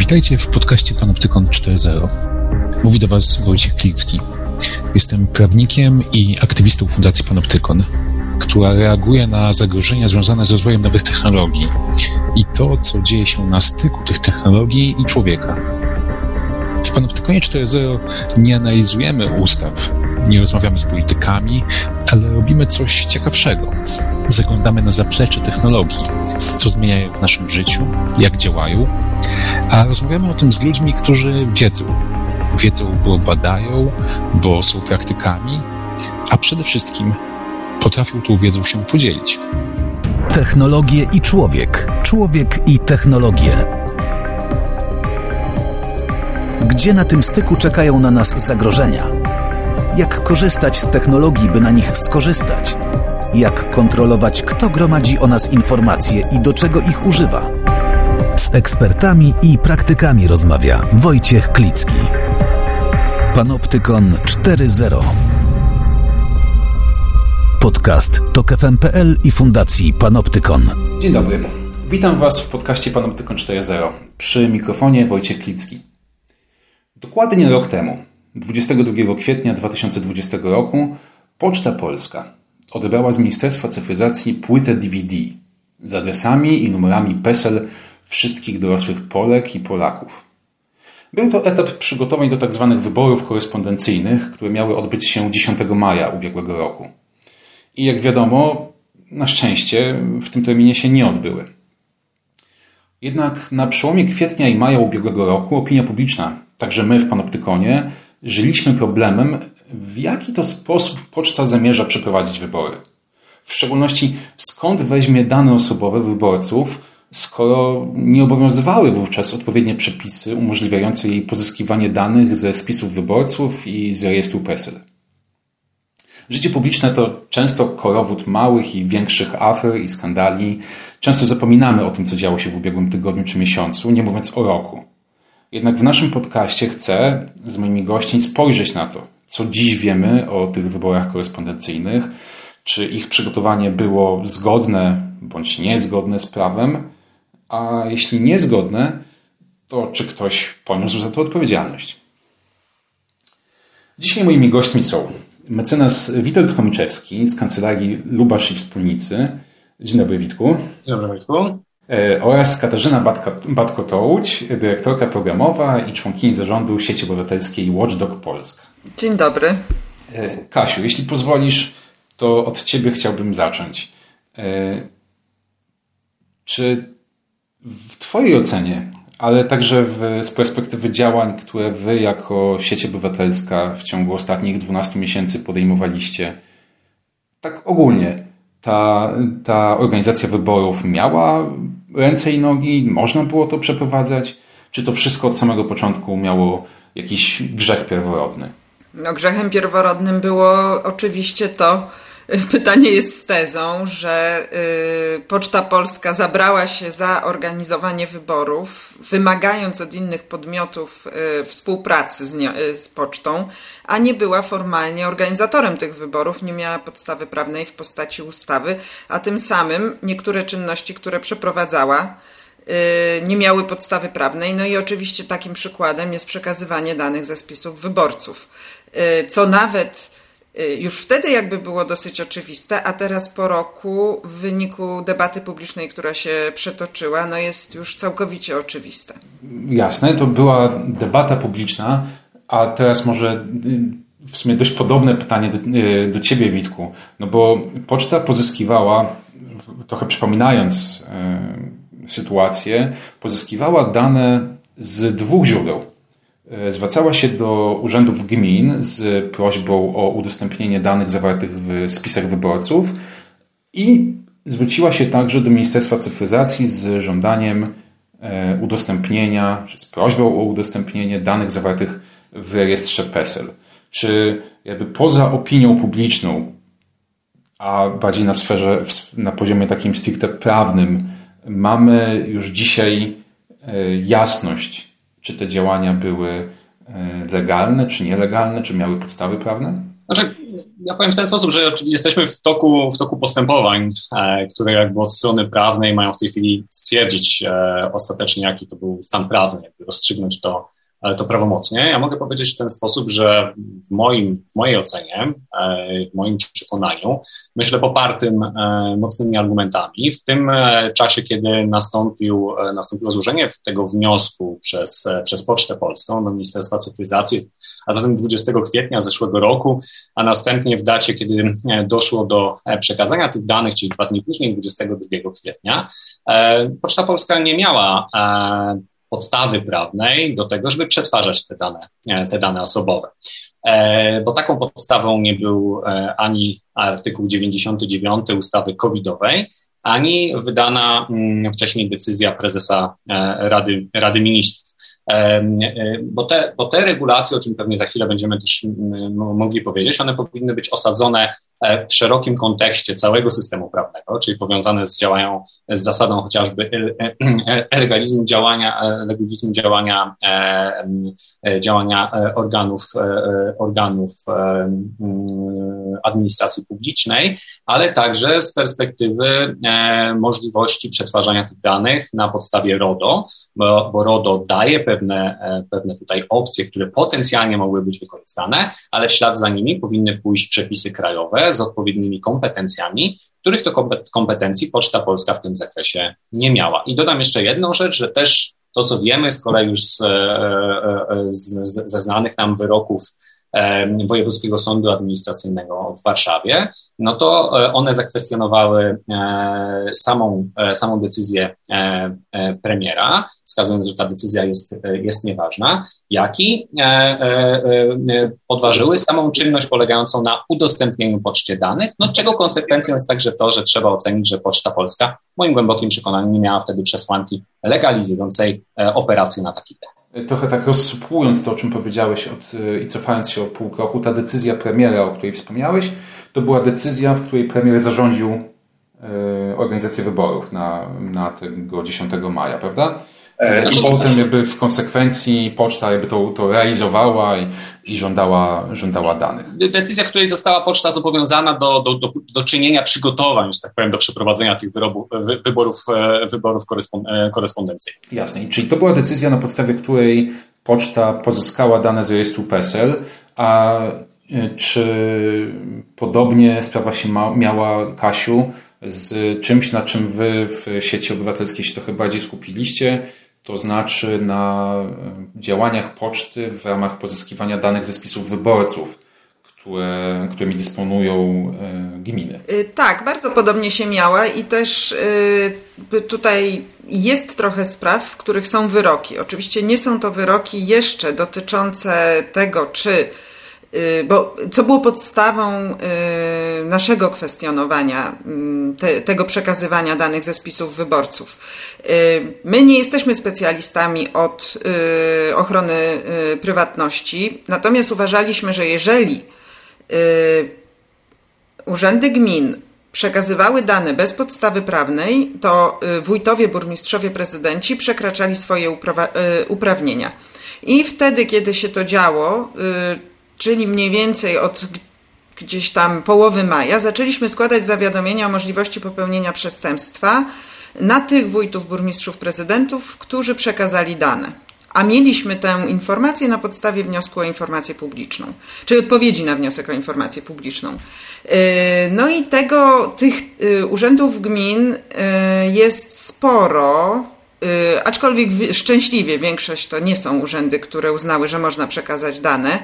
Witajcie w podcaście Panoptykon 4.0. Mówi do Was Wojciech Klicki. Jestem prawnikiem i aktywistą Fundacji Panoptykon, która reaguje na zagrożenia związane z rozwojem nowych technologii i to, co dzieje się na styku tych technologii i człowieka. W Panoptykonie 4.0 nie analizujemy ustaw, nie rozmawiamy z politykami, ale robimy coś ciekawszego. Zaglądamy na zaplecze technologii, co zmieniają w naszym życiu, jak działają, a rozmawiamy o tym z ludźmi, którzy wiedzą. Wiedzą, bo badają, bo są praktykami, a przede wszystkim potrafią tą wiedzą się podzielić. Technologie i człowiek. Człowiek i technologie. Gdzie na tym styku czekają na nas zagrożenia? Jak korzystać z technologii, by na nich skorzystać? Jak kontrolować, kto gromadzi o nas informacje i do czego ich używa? Z ekspertami i praktykami rozmawia Wojciech Klicki. Panoptykon 4.0 Podcast TOK FM.pl i Fundacji Panoptykon. Dzień dobry. Witam Was w podcaście Panoptykon 4.0. Przy mikrofonie Wojciech Klicki. Dokładnie rok temu, 22 kwietnia 2020 roku, Poczta Polska odebrała z Ministerstwa Cyfryzacji płytę DVD z adresami i numerami PESEL wszystkich dorosłych Polek i Polaków. Był to etap przygotowań do tzw. Tak wyborów korespondencyjnych, które miały odbyć się 10 maja ubiegłego roku. I jak wiadomo, na szczęście w tym terminie się nie odbyły. Jednak na przełomie kwietnia i maja ubiegłego roku opinia publiczna, także my w Panoptykonie, żyliśmy problemem, w jaki to sposób poczta zamierza przeprowadzić wybory. W szczególności skąd weźmie dane osobowe wyborców, skoro nie obowiązywały wówczas odpowiednie przepisy umożliwiające jej pozyskiwanie danych ze spisów wyborców i z rejestru PESEL. Życie publiczne to często korowód małych i większych afer i skandali. Często zapominamy o tym, co działo się w ubiegłym tygodniu czy miesiącu, nie mówiąc o roku. Jednak w naszym podcaście chcę z moimi gośćmi spojrzeć na to, co dziś wiemy o tych wyborach korespondencyjnych, czy ich przygotowanie było zgodne bądź niezgodne z prawem, a jeśli niezgodne, to czy ktoś poniósł za to odpowiedzialność. Dzisiaj moimi gośćmi są mecenas Witold Chomiczewski z kancelarii Lubasz i Wspólnicy. Dzień dobry Witku. Dzień dobry Witku. E, oraz Katarzyna Batko-Tołć, dyrektorka programowa i członkini zarządu sieci obywatelskiej Watchdog Polska. Dzień dobry. E, Kasiu, jeśli pozwolisz, to od Ciebie chciałbym zacząć. E, czy w Twojej ocenie, ale także w, z perspektywy działań, które Wy jako sieć obywatelska w ciągu ostatnich 12 miesięcy podejmowaliście, tak ogólnie, ta, ta organizacja wyborów miała ręce i nogi? Można było to przeprowadzać? Czy to wszystko od samego początku miało jakiś grzech pierworodny? No, grzechem pierworodnym było oczywiście to, Pytanie jest z tezą, że y, Poczta Polska zabrała się za organizowanie wyborów, wymagając od innych podmiotów y, współpracy z, y, z pocztą, a nie była formalnie organizatorem tych wyborów, nie miała podstawy prawnej w postaci ustawy, a tym samym niektóre czynności, które przeprowadzała, nie miały podstawy prawnej. No i oczywiście takim przykładem jest przekazywanie danych ze spisów wyborców, co nawet już wtedy jakby było dosyć oczywiste, a teraz po roku w wyniku debaty publicznej, która się przetoczyła, no jest już całkowicie oczywiste. Jasne, to była debata publiczna, a teraz może y, w sumie dość podobne pytanie do, y, do Ciebie, Witku. No bo poczta pozyskiwała, trochę przypominając sytuację, pozyskiwała dane z dwóch źródeł. E, zwracała się do urzędów gmin z prośbą o udostępnienie danych zawartych w spisach wyborców i zwróciła się także do Ministerstwa Cyfryzacji z żądaniem e, udostępnienia, czy z prośbą o udostępnienie danych zawartych w rejestrze PESEL. Czy jakby poza opinią publiczną, a bardziej na sferze, na poziomie takim stricte prawnym, mamy już dzisiaj e, jasność, czy te działania były e, legalne, czy nielegalne, czy miały podstawy prawne? Znaczy, ja powiem w ten sposób, że jesteśmy w toku, w toku postępowań, e, które jakby od strony prawnej mają w tej chwili stwierdzić e, ostatecznie, jaki to był stan prawny, jakby rozstrzygnąć to to prawomocnie. Ja mogę powiedzieć w ten sposób, że w, moim, w mojej ocenie, e, w moim przekonaniu, myślę popartym e, mocnymi argumentami, w tym e, czasie, kiedy nastąpił, nastąpiło złożenie tego wniosku przez, przez Pocztę Polską do Ministerstwa Cyfryzacji, a zatem 20 kwietnia zeszłego roku, a następnie w dacie, kiedy doszło do przekazania tych danych, czyli dwa dni później, 22 kwietnia, Poczta Polska nie miała podstawy prawnej do tego, żeby przetwarzać te dane, e, te dane osobowe. E, bo taką podstawą nie był e, ani artykuł 99 ustawy covidowej, ani wydana mm, wcześniej decyzja prezesa Rady, Rady Ministrów. Bo te, bo te regulacje, o czym pewnie za chwilę będziemy też mogli powiedzieć, one powinny być osadzone w szerokim kontekście całego systemu prawnego, czyli powiązane z działają, z zasadą chociażby legalizmu działania, e, legalizmu działania, e, działania organów, organów administracji publicznej, ale także z perspektywy możliwości przetwarzania tych danych na podstawie RODO, bo, bo RODO daje pewne, pewne tutaj opcje, które potencjalnie mogły być wykorzystane, ale w ślad za nimi powinny pójść przepisy krajowe, z odpowiednimi kompetencjami, których to kompetencji Poczta Polska w tym zakresie nie miała. I dodam jeszcze jedną rzecz, że też to, co wiemy z kolei już z, e, e, e, z, ze znanych nam wyroków Wojewódzkiego Sądu Administracyjnego w Warszawie, no to e, one zakwestionowały e, samą, e, samą decyzję premiera, wskazując, że ta decyzja jest, jest nieważna, jak i podważyły samą czynność polegającą na udostępnieniu poczcie danych, no czego konsekwencją jest także to, że trzeba ocenić, że Poczta Polska, moim głębokim przekonaniu, nie miała wtedy przesłanki legalizującej operacji na taki temat trochę tak rozsypując to, o czym powiedziałeś od, i cofając się o pół kroku, ta decyzja premiera, o której wspomniałeś, to była decyzja, w której premier zarządził y, organizację wyborów na, na tego 10 maja, prawda? E, I potem jakby w konsekwencji poczta jakby to, to realizowała i, i żądała, żądała danych. Decyzja, w której została poczta zobowiązana do, do, do, do czynienia przygotowań, że tak powiem, do przeprowadzenia tych wyrobu, wy, wyborów, e, wyborów e, korespondencyjnych. Jasne. Czyli to była decyzja, na podstawie której poczta pozyskała dane z rejestru PESEL, a czy podobnie sprawa się ma, miała, Kasiu, z czymś, na czym wy w sieci obywatelskiej się trochę bardziej skupiliście, to znaczy na e, działaniach poczty w ramach pozyskiwania danych ze spisów wyborców, które, którymi dysponują e, gminy. Y, tak, bardzo podobnie się miała i też y, tutaj jest trochę spraw, w których są wyroki. Oczywiście nie są to wyroki jeszcze dotyczące tego, czy bo co było podstawą y, naszego kwestionowania mm, te, tego przekazywania danych ze spisów wyborców. Y, my nie jesteśmy specjalistami od ochrony prywatności, natomiast uważaliśmy, że jeżeli urzędy gmin przekazywały dane bez podstawy prawnej, to wójtowie, burmistrzowie, prezydenci przekraczali swoje uprawnienia. I wtedy, kiedy się to działo, czyli mniej więcej od gdzieś tam połowy maja, zaczęliśmy składać zawiadomienia o możliwości popełnienia przestępstwa na tych wójtów, burmistrzów, prezydentów, którzy przekazali dane. A mieliśmy tę informację na podstawie wniosku o informację publiczną, czyli odpowiedzi na wniosek o informację publiczną. Yy, no i tego, tych yy, urzędów gmin yy, jest sporo, aczkolwiek szczęśliwie większość to nie są urzędy, które uznały, że można przekazać dane.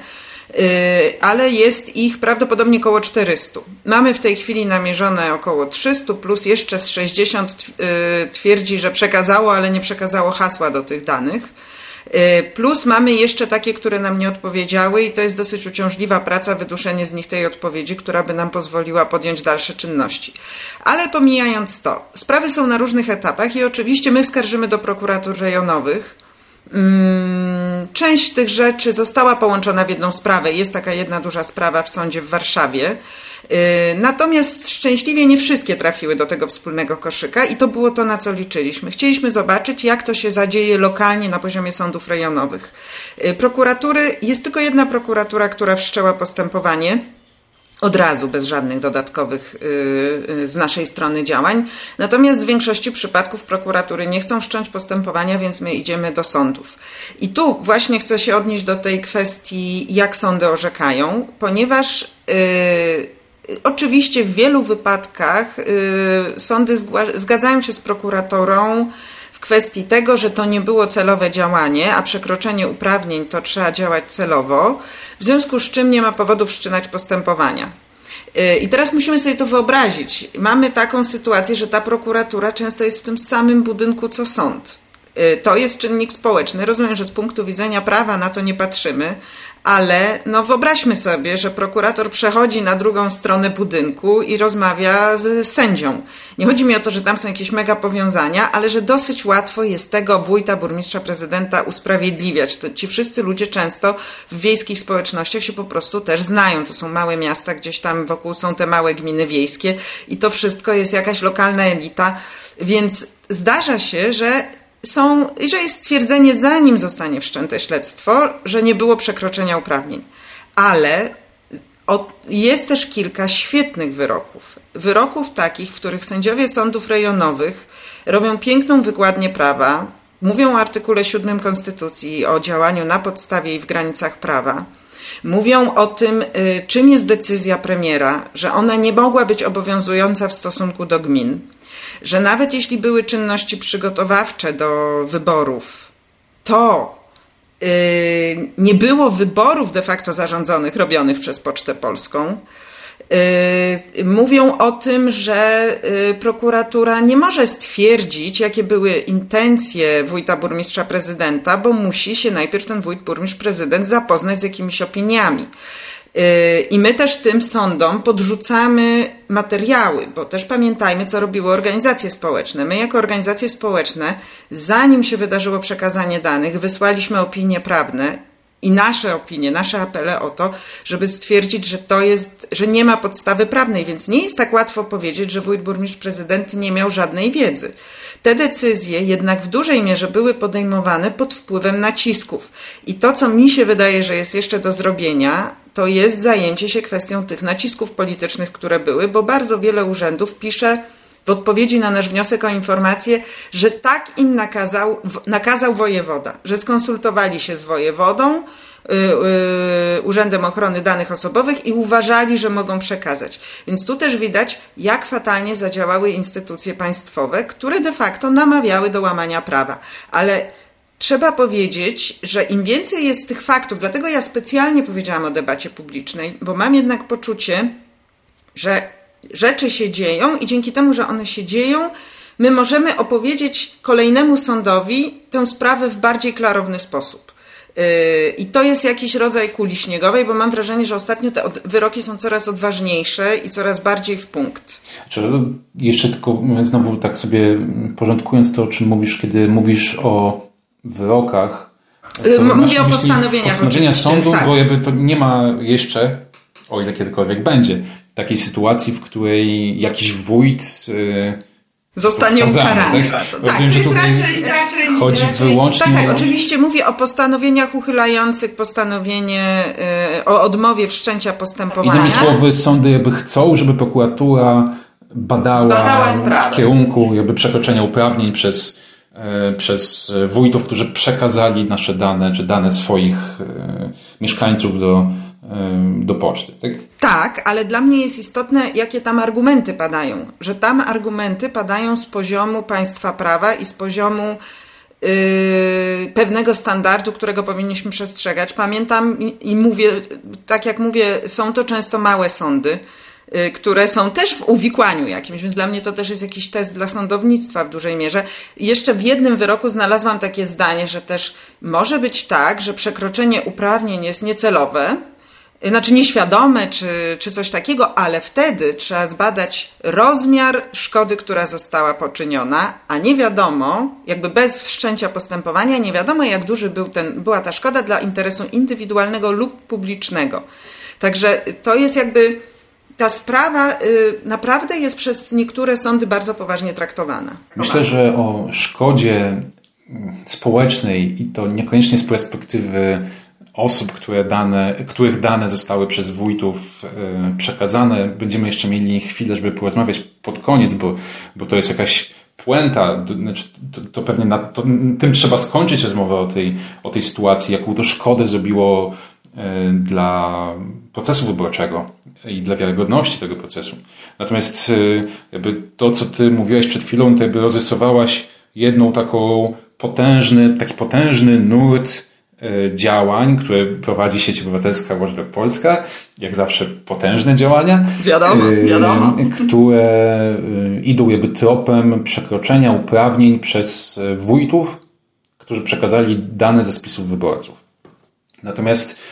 Y, ale jest ich prawdopodobnie około 400. Mamy w tej chwili namierzone około 300, plus jeszcze z 60 y, twierdzi, że przekazało, ale nie przekazało hasła do tych danych. Y, plus mamy jeszcze takie, które nam nie odpowiedziały i to jest dosyć uciążliwa praca, wyduszenie z nich tej odpowiedzi, która by nam pozwoliła podjąć dalsze czynności. Ale pomijając to, sprawy są na różnych etapach i oczywiście my skarżymy do prokuratur rejonowych, część tych rzeczy została połączona w jedną sprawę. Jest taka jedna duża sprawa w sądzie w Warszawie. Y, natomiast szczęśliwie nie wszystkie trafiły do tego wspólnego koszyka i to było to, na co liczyliśmy. Chcieliśmy zobaczyć, jak to się zadzieje lokalnie na poziomie sądów rejonowych. Y, prokuratury, jest tylko jedna prokuratura, która wszczęła postępowanie od razu, bez żadnych dodatkowych y, y, z naszej strony działań. Natomiast w większości przypadków prokuratury nie chcą wszcząć postępowania, więc my idziemy do sądów. I tu właśnie chcę się odnieść do tej kwestii, jak sądy orzekają, ponieważ yy, Oczywiście w wielu wypadkach sądy zgadzają się z prokuratorą w kwestii tego, że to nie było celowe działanie, a przekroczenie uprawnień to trzeba działać celowo, w związku z czym nie ma powodów wszczynać postępowania. Y, I teraz musimy sobie to wyobrazić. Mamy taką sytuację, że ta prokuratura często jest w tym samym budynku co sąd. Y, to jest czynnik społeczny. Rozumiem, że z punktu widzenia prawa na to nie patrzymy, ale no wyobraźmy sobie, że prokurator przechodzi na drugą stronę budynku i rozmawia z sędzią. Nie chodzi mi o to, że tam są jakieś mega powiązania, ale że dosyć łatwo jest tego wójta, burmistrza, prezydenta usprawiedliwiać. To ci wszyscy ludzie często w wiejskich społecznościach się po prostu też znają. To są małe miasta, gdzieś tam wokół są te małe gminy wiejskie i to wszystko jest jakaś lokalna elita, więc zdarza się, że są, że jest stwierdzenie, zanim zostanie wszczęte śledztwo, że nie było przekroczenia uprawnień. Ale jest też kilka świetnych wyroków. Wyroków takich, w których sędziowie sądów rejonowych robią piękną wykładnię prawa, mówią o artykule 7 Konstytucji o działaniu na podstawie i w granicach prawa. Mówią o tym, y, czym jest decyzja premiera, że ona nie mogła być obowiązująca w stosunku do gmin że nawet jeśli były czynności przygotowawcze do wyborów, to yy, nie było wyborów de facto zarządzonych, robionych przez Pocztę Polską. Yy, mówią o tym, że yy, prokuratura nie może stwierdzić, jakie były intencje wójta, burmistrza, prezydenta, bo musi się najpierw ten wójt, burmistrz, prezydent zapoznać z jakimiś opiniami. Y, I my też tym sądom podrzucamy materiały, bo też pamiętajmy, co robiły organizacje społeczne. My, jako organizacje społeczne, zanim się wydarzyło przekazanie danych, wysłaliśmy opinie prawne i nasze opinie, nasze apele o to, żeby stwierdzić, że to jest, że nie ma podstawy prawnej, więc nie jest tak łatwo powiedzieć, że wójt, burmistrz, prezydent nie miał żadnej wiedzy. Te decyzje jednak w dużej mierze były podejmowane pod wpływem nacisków. I to, co mi się wydaje, że jest jeszcze do zrobienia, to jest zajęcie się kwestią tych nacisków politycznych, które były, bo bardzo wiele urzędów pisze w odpowiedzi na nasz wniosek o informację, że tak im nakazał, nakazał wojewoda, że skonsultowali się z wojewodą, yy, yy, Urzędem Ochrony Danych Osobowych i uważali, że mogą przekazać. Więc tu też widać, jak fatalnie zadziałały instytucje państwowe, które de facto namawiały do łamania prawa. Ale Trzeba powiedzieć, że im więcej jest tych faktów, dlatego ja specjalnie powiedziałam o debacie publicznej, bo mam jednak poczucie, że rzeczy się dzieją i dzięki temu, że one się dzieją, my możemy opowiedzieć kolejnemu sądowi tę sprawę w bardziej klarowny sposób. Yy, I to jest jakiś rodzaj kuli śniegowej, bo mam wrażenie, że ostatnio te wyroki są coraz odważniejsze i coraz bardziej w punkt. Czy jeszcze tylko znowu tak sobie porządkując to, o czym mówisz, kiedy mówisz o wyrokach. Mówię o postanowieniach. Postanowienia sądu, tak. bo jakby to nie ma jeszcze, o ile kiedykolwiek będzie, takiej sytuacji, w której jakiś wójt. Yy, Zostanie ukarany. Tak? tak, to jest raczej, raczej, chodzi raczej, wyłącznie tak, tak, oczywiście mówię o postanowieniach uchylających postanowienie yy, o odmowie wszczęcia postępowania. Innymi słowy, sądy jakby chcą, żeby prokuratura badała w kierunku jakby przekroczenia uprawnień przez E, przez wójtów, którzy przekazali nasze dane, czy dane swoich mieszkańców do, do poczty. Tak? tak, ale dla mnie jest istotne, jakie tam argumenty padają. Że tam argumenty padają z poziomu państwa prawa i z poziomu yy, pewnego standardu, którego powinniśmy przestrzegać. Pamiętam i, i mówię, tak jak mówię, są to często małe sądy Y, które są też w uwikłaniu jakimś, więc dla mnie to też jest jakiś test dla sądownictwa w dużej mierze. Jeszcze w jednym wyroku znalazłam takie zdanie, że też może być tak, że przekroczenie uprawnień jest niecelowe, znaczy nieświadome czy, czy coś takiego, ale wtedy trzeba zbadać rozmiar szkody, która została poczyniona, a nie wiadomo, jakby bez wszczęcia postępowania, nie wiadomo jak duży był ten, była ta szkoda dla interesu indywidualnego lub publicznego. Także to jest jakby ta sprawa y, naprawdę jest przez niektóre sądy bardzo poważnie traktowana. Myślę, że o szkodzie mm, społecznej i to niekoniecznie z perspektywy osób, które dane, których dane zostały przez wójtów przekazane. Będziemy jeszcze mieli chwilę, żeby porozmawiać pod koniec, bo, bo to jest jakaś puenta, znaczy to, to pewnie na, to, tym trzeba skończyć rozmowę o tej, o tej sytuacji, jaką to szkodę zrobiło e, dla procesu wyborczego i dla wiarygodności tego procesu. Natomiast e, jakby to, co ty mówiłeś przed chwilą, to jakby rozrysowałaś jedną taką potężny, taki potężny nurt E, działań, które prowadzi sieć obywatelska Watchdog Polska, jak zawsze potężne działania, wiadomo, e, wiadomo. które e, idą jakby tropem przekroczenia uprawnień przez wójtów, którzy przekazali dane ze spisów wyborców. Natomiast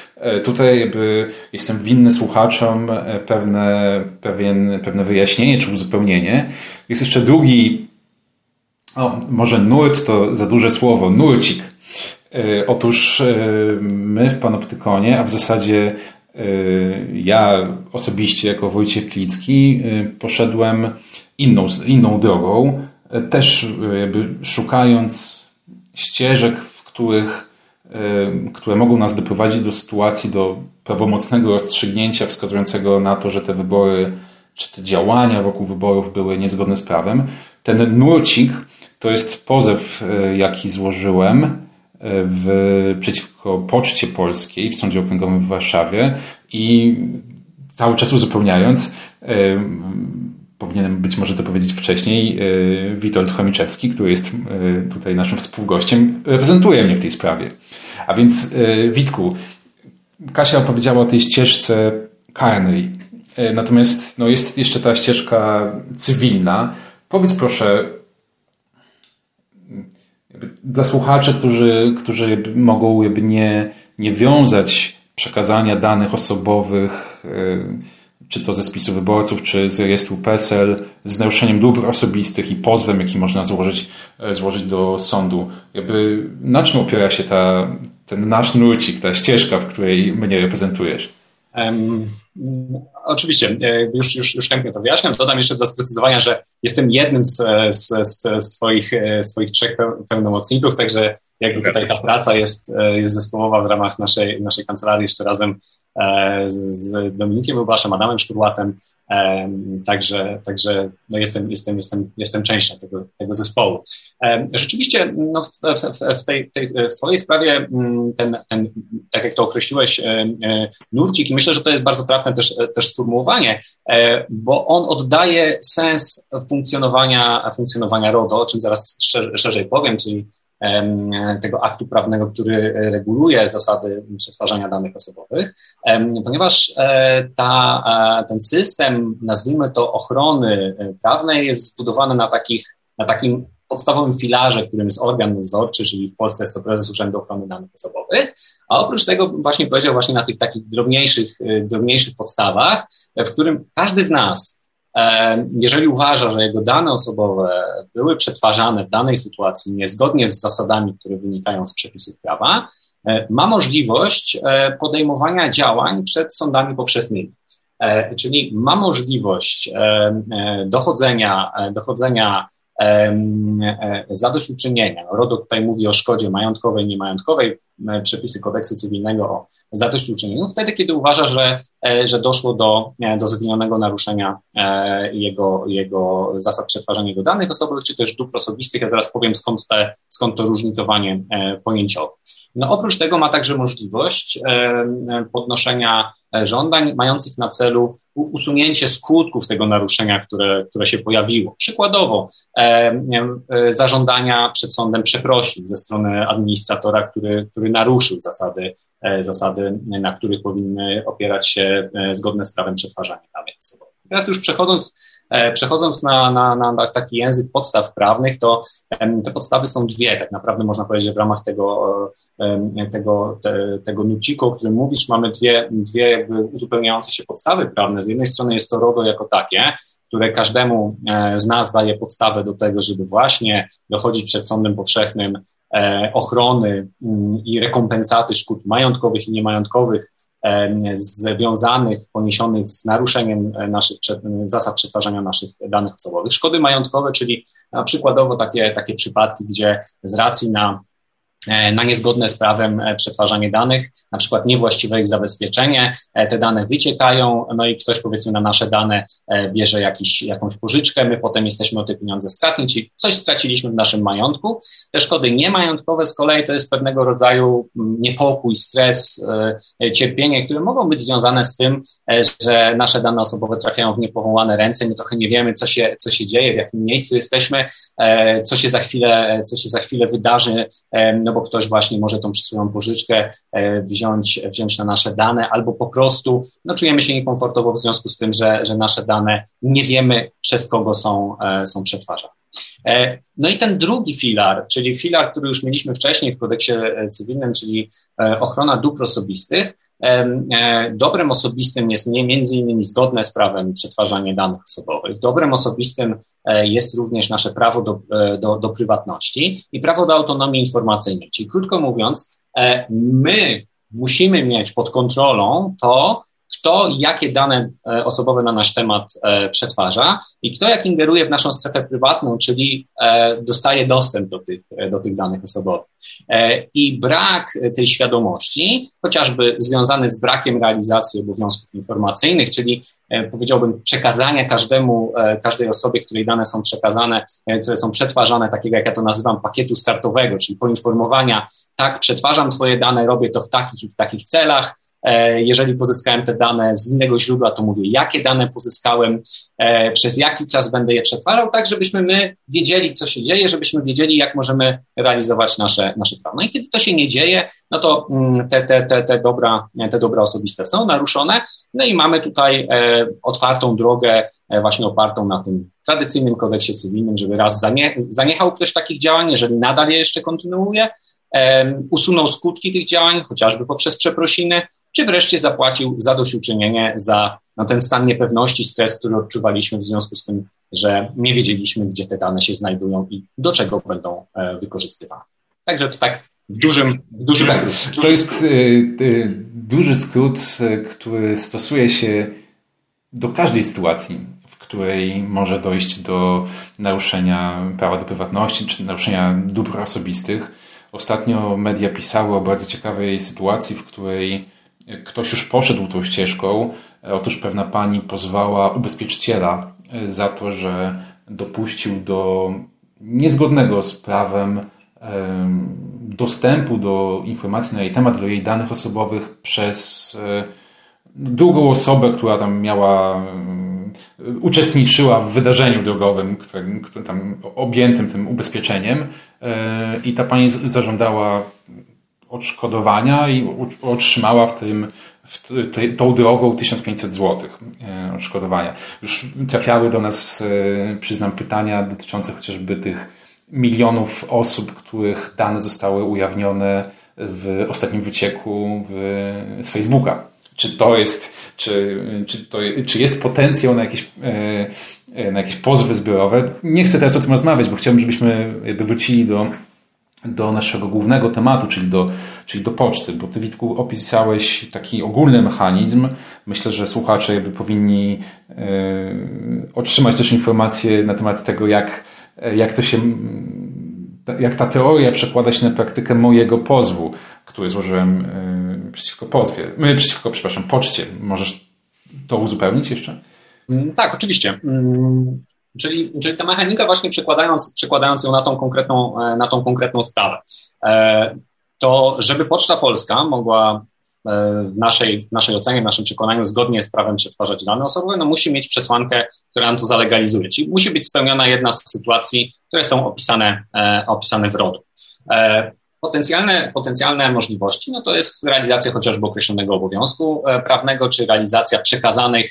tutaj jakby jestem winny słuchaczom pewne, pewien, pewne wyjaśnienie czy uzupełnienie. Jest jeszcze drugi, o, może nurt to za duże słowo, nurcik, E, otóż e, my w Panoptykonie, a w zasadzie e, ja osobiście jako Wojciech Klicki poszedłem inną, inną drogą, też jakby szukając ścieżek, w których, które mogą nas doprowadzić do sytuacji, do prawomocnego rozstrzygnięcia wskazującego na to, że te wybory, czy te działania wokół wyborów były niezgodne z prawem. Ten nurcik to jest pozew, jaki złożyłem w, przeciwko Poczcie Polskiej w Sądzie Okręgowym w Warszawie i cały czas uzupełniając, e, powinienem być może to powiedzieć wcześniej, e, Witold Chomiczewski, który jest e, tutaj naszym współgościem, reprezentuje mnie w tej sprawie. A więc Witku, Kasia opowiedziała o tej ścieżce karnej. Natomiast no, jest jeszcze ta ścieżka cywilna. Powiedz proszę, dla słuchaczy, którzy, którzy mogą jakby nie, nie wiązać przekazania danych osobowych, e, czy to ze spisu wyborców, czy z rejestru PESEL, z naruszeniem dóbr osobistych i pozwem, jaki można złożyć, e, złożyć do sądu. Jakby na czym opiera się ta, ten nasz nurcik, ta ścieżka, w której mnie reprezentujesz? Um, oczywiście, e, już, już, już chętnie to wyjaśniam. Dodam jeszcze do sprecyzowania, że jestem jednym z, z, z, z, twoich, z Twoich trzech pełnomocników, także jakby tutaj ta praca jest, e, jest zespołowa w ramach naszej, naszej kancelarii jeszcze razem e, z Dominikiem Lubaszem, Adamem Szkurłatem, Także, także no jestem, jestem, jestem, jestem częścią tego, tego zespołu. Rzeczywiście no w, w, w, tej, tej, w Twojej sprawie mm, ten, ten, tak jak to określiłeś, e, e, nurcik, i myślę, że to jest bardzo trafne też, też sformułowanie, e, bo on oddaje sens funkcjonowania, funkcjonowania RODO, o czym zaraz szerzej powiem, czyli tego aktu prawnego, który reguluje zasady przetwarzania danych osobowych, ponieważ e, ta, e, ten system, nazwijmy to ochrony e, prawnej, jest zbudowany na, takich, na takim podstawowym filarze, którym jest organ nadzorczy, czyli w Polsce jest to prezes Urzędu Ochrony Danych Osobowych, a oprócz tego właśnie powiedział właśnie na tych takich drobniejszych, drobniejszych podstawach, w którym każdy z nas jeżeli uważa, że jego dane osobowe były przetwarzane w danej sytuacji niezgodnie z zasadami, które wynikają z przepisów prawa, e, ma możliwość e, podejmowania działań przed sądami powszechnymi. E, czyli ma możliwość dochodzenia, dochodzenia zadośćuczynienia. RODO tutaj mówi o szkodzie majątkowej, niemajątkowej, E, przepisy kodeksu cywilnego o zadośćuczynieniu, wtedy, kiedy uważa, że, e, że doszło do, e, do zawinionego naruszenia jego, jego zasad przetwarzania jego danych osobowych, czy też dóbr osobistych. Ja zaraz powiem, skąd, te, skąd to różnicowanie pojęciowe. No, oprócz tego ma także możliwość podnoszenia żądań mających na celu usunięcie skutków tego naruszenia, które, które się pojawiło. Przykładowo e, zażądania przed sądem przeprosin ze strony administratora, który, który naruszył zasady, e, zasady, na których powinny opierać się e, zgodne z prawem przetwarzania danych osobowych. Teraz już przechodząc E, przechodząc na, na, na taki język podstaw prawnych, to te podstawy są dwie, tak naprawdę można powiedzieć, w ramach tego, e, tego, te, tego nuciku, o którym mówisz, mamy dwie, dwie jakby uzupełniające się podstawy prawne. Z jednej strony jest to RODO jako takie, które każdemu e, z nas daje podstawę do tego, żeby właśnie dochodzić przed sądem powszechnym ochrony mm, i rekompensaty szkód majątkowych i niemajątkowych związanych, poniesionych z naruszeniem e, naszych zasad przetwarzania naszych danych osobowych. Szkody majątkowe, czyli na przykładowo takie, takie przypadki, gdzie z racji na E, na niezgodne z prawem e, przetwarzanie danych, na przykład niewłaściwe ich zabezpieczenie, e, te dane wyciekają, no i ktoś powiedzmy na nasze dane bierze jakiś, jakąś pożyczkę, my potem jesteśmy o te pieniądze stratni, czyli coś straciliśmy w naszym majątku. Te szkody niemajątkowe z kolei to jest pewnego rodzaju mm, niepokój, stres, cierpienie, które mogą być związane z tym, że nasze dane osobowe trafiają w niepowołane ręce, my trochę nie wiemy, co się, co się dzieje, w jakim miejscu jesteśmy, co się za chwilę, co się za chwilę wydarzy, no bo ktoś właśnie może tą przysłowioną pożyczkę e, wziąć, wziąć na nasze dane, albo po prostu no, czujemy się niekomfortowo w związku z tym, że, że nasze dane nie wiemy, przez kogo są, e, są przetwarzane. E, no i ten drugi filar, czyli filar, który już mieliśmy wcześniej w kodeksie cywilnym, czyli ochrona dóbr osobistych, Dobrem osobistym jest między innymi zgodne z prawem przetwarzanie danych osobowych. Dobrem osobistym e, jest również nasze prawo do, e, do, do prywatności i prawo do autonomii informacyjnej. Czyli krótko mówiąc, e, my musimy mieć pod kontrolą to, kto jakie dane e, osobowe na nasz temat e, przetwarza i kto jak ingeruje w naszą strefę prywatną, czyli e, dostaje dostęp do tych, do tych danych osobowych. I brak tej świadomości, chociażby związany z brakiem realizacji obowiązków informacyjnych, czyli powiedziałbym przekazania każdemu, każdej osobie, której dane są przekazane, które są przetwarzane, takiego jak ja to nazywam pakietu startowego, czyli poinformowania, tak, przetwarzam Twoje dane, robię to w takich i w takich celach, jeżeli pozyskałem te dane z innego źródła, to mówię, jakie dane pozyskałem, e, przez jaki czas będę je przetwarzał, tak żebyśmy my wiedzieli, co się dzieje, żebyśmy wiedzieli, jak możemy realizować nasze, nasze prawo. No i kiedy to się nie dzieje, no to mm, te, te, te, te, dobra, te dobra osobiste są naruszone, no i mamy tutaj e, otwartą drogę, właśnie opartą na tym tradycyjnym kodeksie cywilnym, żeby raz zanie, zaniechał ktoś takich działań, jeżeli nadal je jeszcze kontynuuje, usunął skutki tych działań, chociażby poprzez przeprosiny, czy wreszcie zapłacił zadośćuczynienie za no, ten stan niepewności, stres, który odczuwaliśmy w związku z tym, że nie wiedzieliśmy, gdzie te dane się znajdują i do czego będą e, wykorzystywane. Także to tak w dużym, w dużym tak, skrócie. To jest y, y, duży skrót, y, który stosuje się do każdej sytuacji, w której może dojść do naruszenia prawa do prywatności czy naruszenia dóbr osobistych. Ostatnio media pisały o bardzo ciekawej sytuacji, w której ktoś już poszedł tą ścieżką. Otóż pewna pani pozwała ubezpieczyciela e, za to, że dopuścił do niezgodnego z prawem dostępu do informacji na jej temat, do jej danych osobowych przez e, drugą osobę, która tam miała, uczestniczyła w wydarzeniu drogowym, którym, którym tam objętym tym ubezpieczeniem e, i ta pani zażądała odszkodowania i otrzymała w tym w te, tą drogą 1500 zł e, odszkodowania. Już trafiały do nas, e, przyznam, pytania dotyczące chociażby tych milionów osób, których dane zostały ujawnione w ostatnim wycieku w, z Facebooka. Czy to jest, czy, czy, to, czy jest potencjał na jakieś, e, na jakieś pozwy zbiorowe? Nie chcę teraz o tym rozmawiać, bo chciałbym, żebyśmy jakby wrócili do do naszego głównego tematu, czyli do, czyli do poczty, bo Ty, Witku, opisałeś taki ogólny mechanizm. Myślę, że słuchacze jakby powinni y, otrzymać też informacje na temat tego, jak, jak to się, jak ta teoria przekłada się na praktykę mojego pozwu, który złożyłem y, przeciwko pozwie, y, przeciwko, przepraszam, poczcie. Możesz to uzupełnić jeszcze? Mm, tak, oczywiście. Czyli, czyli ta mechanika właśnie przekładając, przekładając ją na tą konkretną, e, na tą konkretną sprawę. E, to żeby Poczta Polska mogła e, w naszej, naszej ocenie, w naszym przekonaniu zgodnie z prawem przetwarzać dane osobowe, no musi mieć przesłankę, która nam to zalegalizuje. Czyli musi być spełniona jedna z sytuacji, które są opisane, opisane w RODO. Potencjalne, potencjalne możliwości, no to jest realizacja chociażby określonego obowiązku prawnego, czy realizacja przekazanych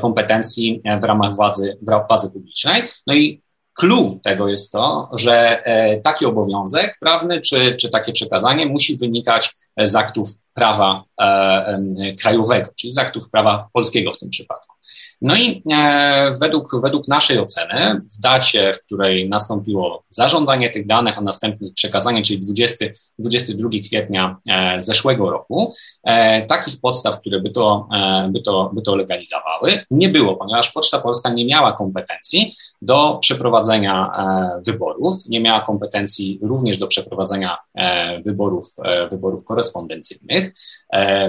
kompetencji e, w ramach władzy, władzy publicznej. No i Clue tego jest to, że e, taki obowiązek prawny czy, czy takie przekazanie musi wynikać z aktów prawa krajowego, czyli z aktów prawa polskiego w tym przypadku. No i e, według, według naszej oceny, w dacie, w której nastąpiło zażądanie tych danych, a następnie przekazanie, czyli 20, 22 kwietnia e, zeszłego roku, e, takich podstaw, które by to, e, by, to, by to legalizowały, nie było, ponieważ Poczta Polska nie miała kompetencji do przeprowadzenia e, wyborów, nie miała kompetencji również do przeprowadzenia e, wyborów, wyborów korespondencyjnych.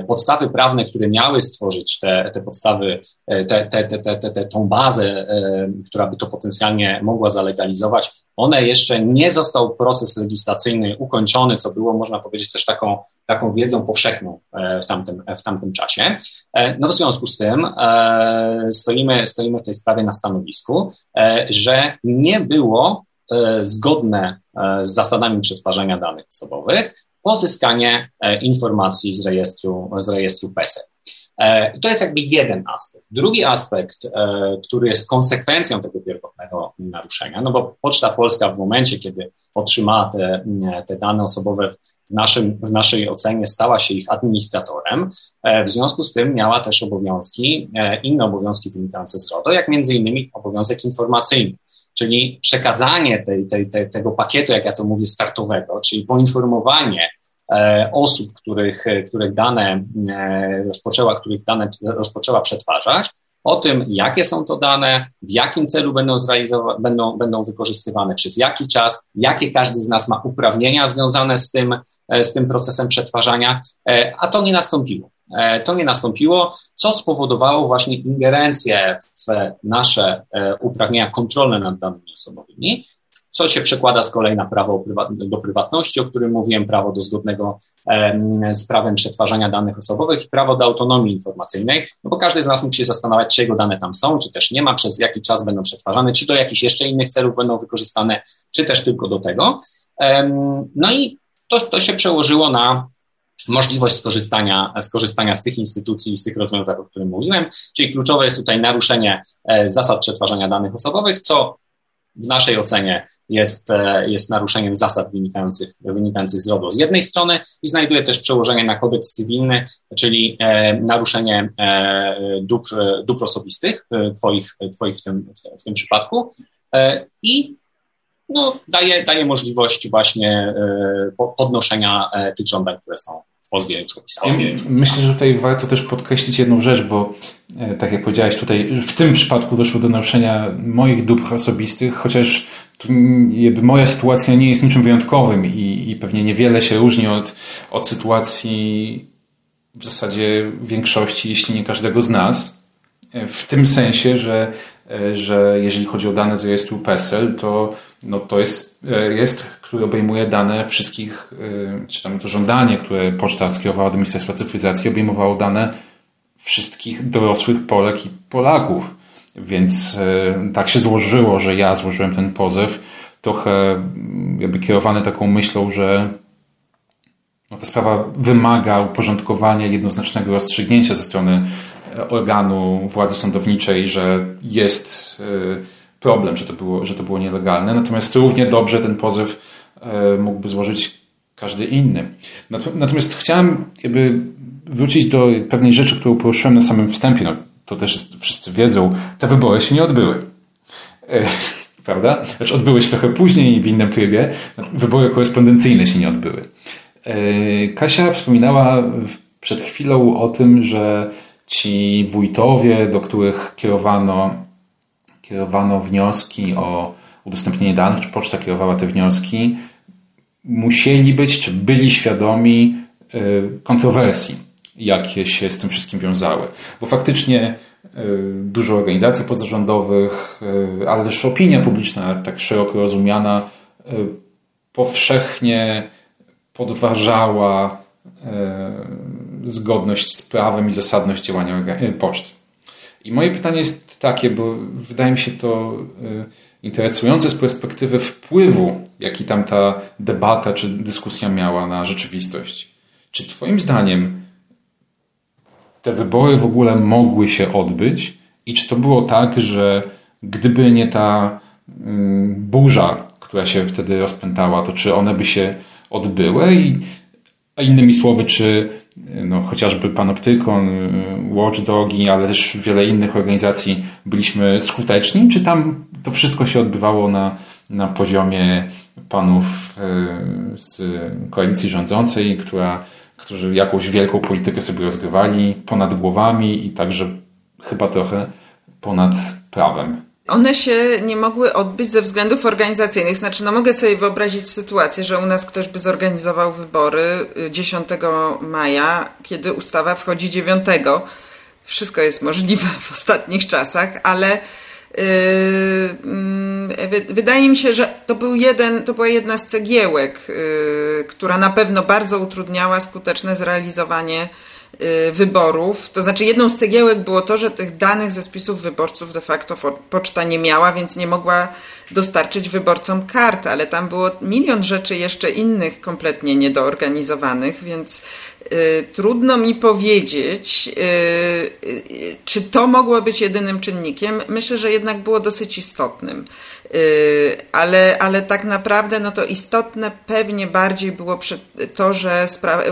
Podstawy prawne, które miały stworzyć te, te podstawy, te, te, te, te, te, tą bazę, która by to potencjalnie mogła zalegalizować, one jeszcze nie został proces legislacyjny ukończony, co było, można powiedzieć, też taką, taką wiedzą powszechną w tamtym, w tamtym czasie. No w związku z tym stoimy, stoimy w tej sprawie na stanowisku, że nie było zgodne z zasadami przetwarzania danych osobowych pozyskanie informacji z rejestru, z rejestru PESEL. E, to jest jakby jeden aspekt. Drugi aspekt, e, który jest konsekwencją tego pierwotnego naruszenia, no bo Poczta Polska w momencie, kiedy otrzymała te, te dane osobowe w, naszym, w naszej ocenie stała się ich administratorem, e, w związku z tym miała też obowiązki, inne obowiązki wynikające z RODO, jak między innymi obowiązek informacyjny, czyli przekazanie tej, tej, tej, tego pakietu, jak ja to mówię, startowego, czyli poinformowanie osób, których, których dane e, rozpoczęła, których dane rozpoczęła przetwarzać, o tym, jakie są to dane, w jakim celu będą, będą, będą wykorzystywane, przez jaki czas, jakie każdy z nas ma uprawnienia związane z tym, e, z tym procesem przetwarzania, a to nie nastąpiło. To nie nastąpiło, co spowodowało właśnie ingerencję w nasze uprawnienia kontrolne nad danymi osobowymi, co się przekłada z kolei na prawo do prywatności, o którym mówiłem, prawo do zgodnego z prawem przetwarzania danych osobowych i prawo do autonomii informacyjnej, no bo każdy z nas musi się zastanawiać, czy jego dane tam są, czy też nie ma, przez jaki czas będą przetwarzane, czy do jakichś jeszcze innych celów będą wykorzystane, czy też tylko do tego. No i to, to się przełożyło na możliwość skorzystania, skorzystania z tych instytucji i z tych rozwiązań, o których mówiłem, czyli kluczowe jest tutaj naruszenie e, zasad przetwarzania danych osobowych, co w naszej ocenie jest, e, jest naruszeniem zasad wynikających, wynikających z RODO z jednej strony i znajduje też przełożenie na kodeks cywilny, czyli e, naruszenie e, dóbr, dóbr osobistych, twoich, twoich w, tym, w tym przypadku. I no, daje, daje możliwość właśnie podnoszenia tych żądań, które są Myślę, że tutaj warto też podkreślić jedną rzecz, bo tak jak powiedziałeś, tutaj w tym przypadku doszło do naruszenia moich dóbr osobistych, chociaż jakby moja sytuacja nie jest niczym wyjątkowym i, i pewnie niewiele się różni od, od sytuacji w zasadzie większości, jeśli nie każdego z nas. W tym sensie, że E, że jeżeli chodzi o dane z rejestru PESEL, to, no to jest rejestr, który obejmuje dane wszystkich, e, czy tam to żądanie, które poczta skierowała do Ministerstwa Cyfryzacji, obejmowało dane wszystkich dorosłych Polek i Polaków. Więc e, tak się złożyło, że ja złożyłem ten pozew, trochę jakby kierowany taką myślą, że no ta sprawa wymaga uporządkowania jednoznacznego rozstrzygnięcia ze strony organu władzy sądowniczej, że jest e, problem, że to było, że to było nielegalne. Natomiast równie dobrze ten pozew e, mógłby złożyć każdy inny. Natomiast chciałem jakby wrócić do pewnej rzeczy, którą poruszyłem na samym wstępie. No, to też jest, wszyscy wiedzą, te wybory się nie odbyły. E, prawda? Znaczy odbyły się trochę później w innym trybie. Wybory korespondencyjne się nie odbyły. Kasia wspominała przed chwilą o tym, że ci wójtowie, do których kierowano, kierowano wnioski o udostępnienie danych, czy poczta kierowała te wnioski, musieli być, czy byli świadomi y, kontrowersji, jakie się z tym wszystkim wiązały. Bo faktycznie y, dużo organizacji pozarządowych, y, ale też opinia publiczna, tak szeroko rozumiana, powszechnie podważała zgodność z prawem i zasadność działania e, poczty. I moje pytanie jest takie, bo wydaje mi się to e, interesujące z perspektywy wpływu, jaki tam ta debata czy dyskusja miała na rzeczywistość. Czy Twoim zdaniem te wybory w ogóle mogły się odbyć? I czy to było tak, że gdyby nie ta mm, burza, która się wtedy rozpętała, to czy one by się odbyły? I A innymi słowy, czy no, chociażby Panoptykon, Watchdogi, ale też wiele innych organizacji byliśmy skuteczni, czy tam to wszystko się odbywało na, na poziomie panów e, z koalicji rządzącej, która, którzy jakąś wielką politykę sobie rozgrywali ponad głowami i także chyba trochę ponad prawem. One się nie mogły odbyć ze względów organizacyjnych. Znaczy, no mogę sobie wyobrazić sytuację, że u nas ktoś by zorganizował wybory 10 y, maja, kiedy ustawa wchodzi 9. Wszystko jest możliwe w ostatnich czasach, ale wydaje mi się, że to był jeden, to była jedna z cegiełek, yy, która na pewno bardzo utrudniała skuteczne zrealizowanie wyborów. To znaczy, jedną z cegiełek było to, że tych danych ze spisów wyborców de facto poczta nie miała, więc nie mogła dostarczyć wyborcom kart, ale tam było milion rzeczy jeszcze innych kompletnie niedoorganizowanych, więc y, trudno mi powiedzieć, y, y, czy to mogło być jedynym czynnikiem. Myślę, że jednak było dosyć istotnym. Y, ale, ale tak naprawdę no to istotne pewnie bardziej było to, że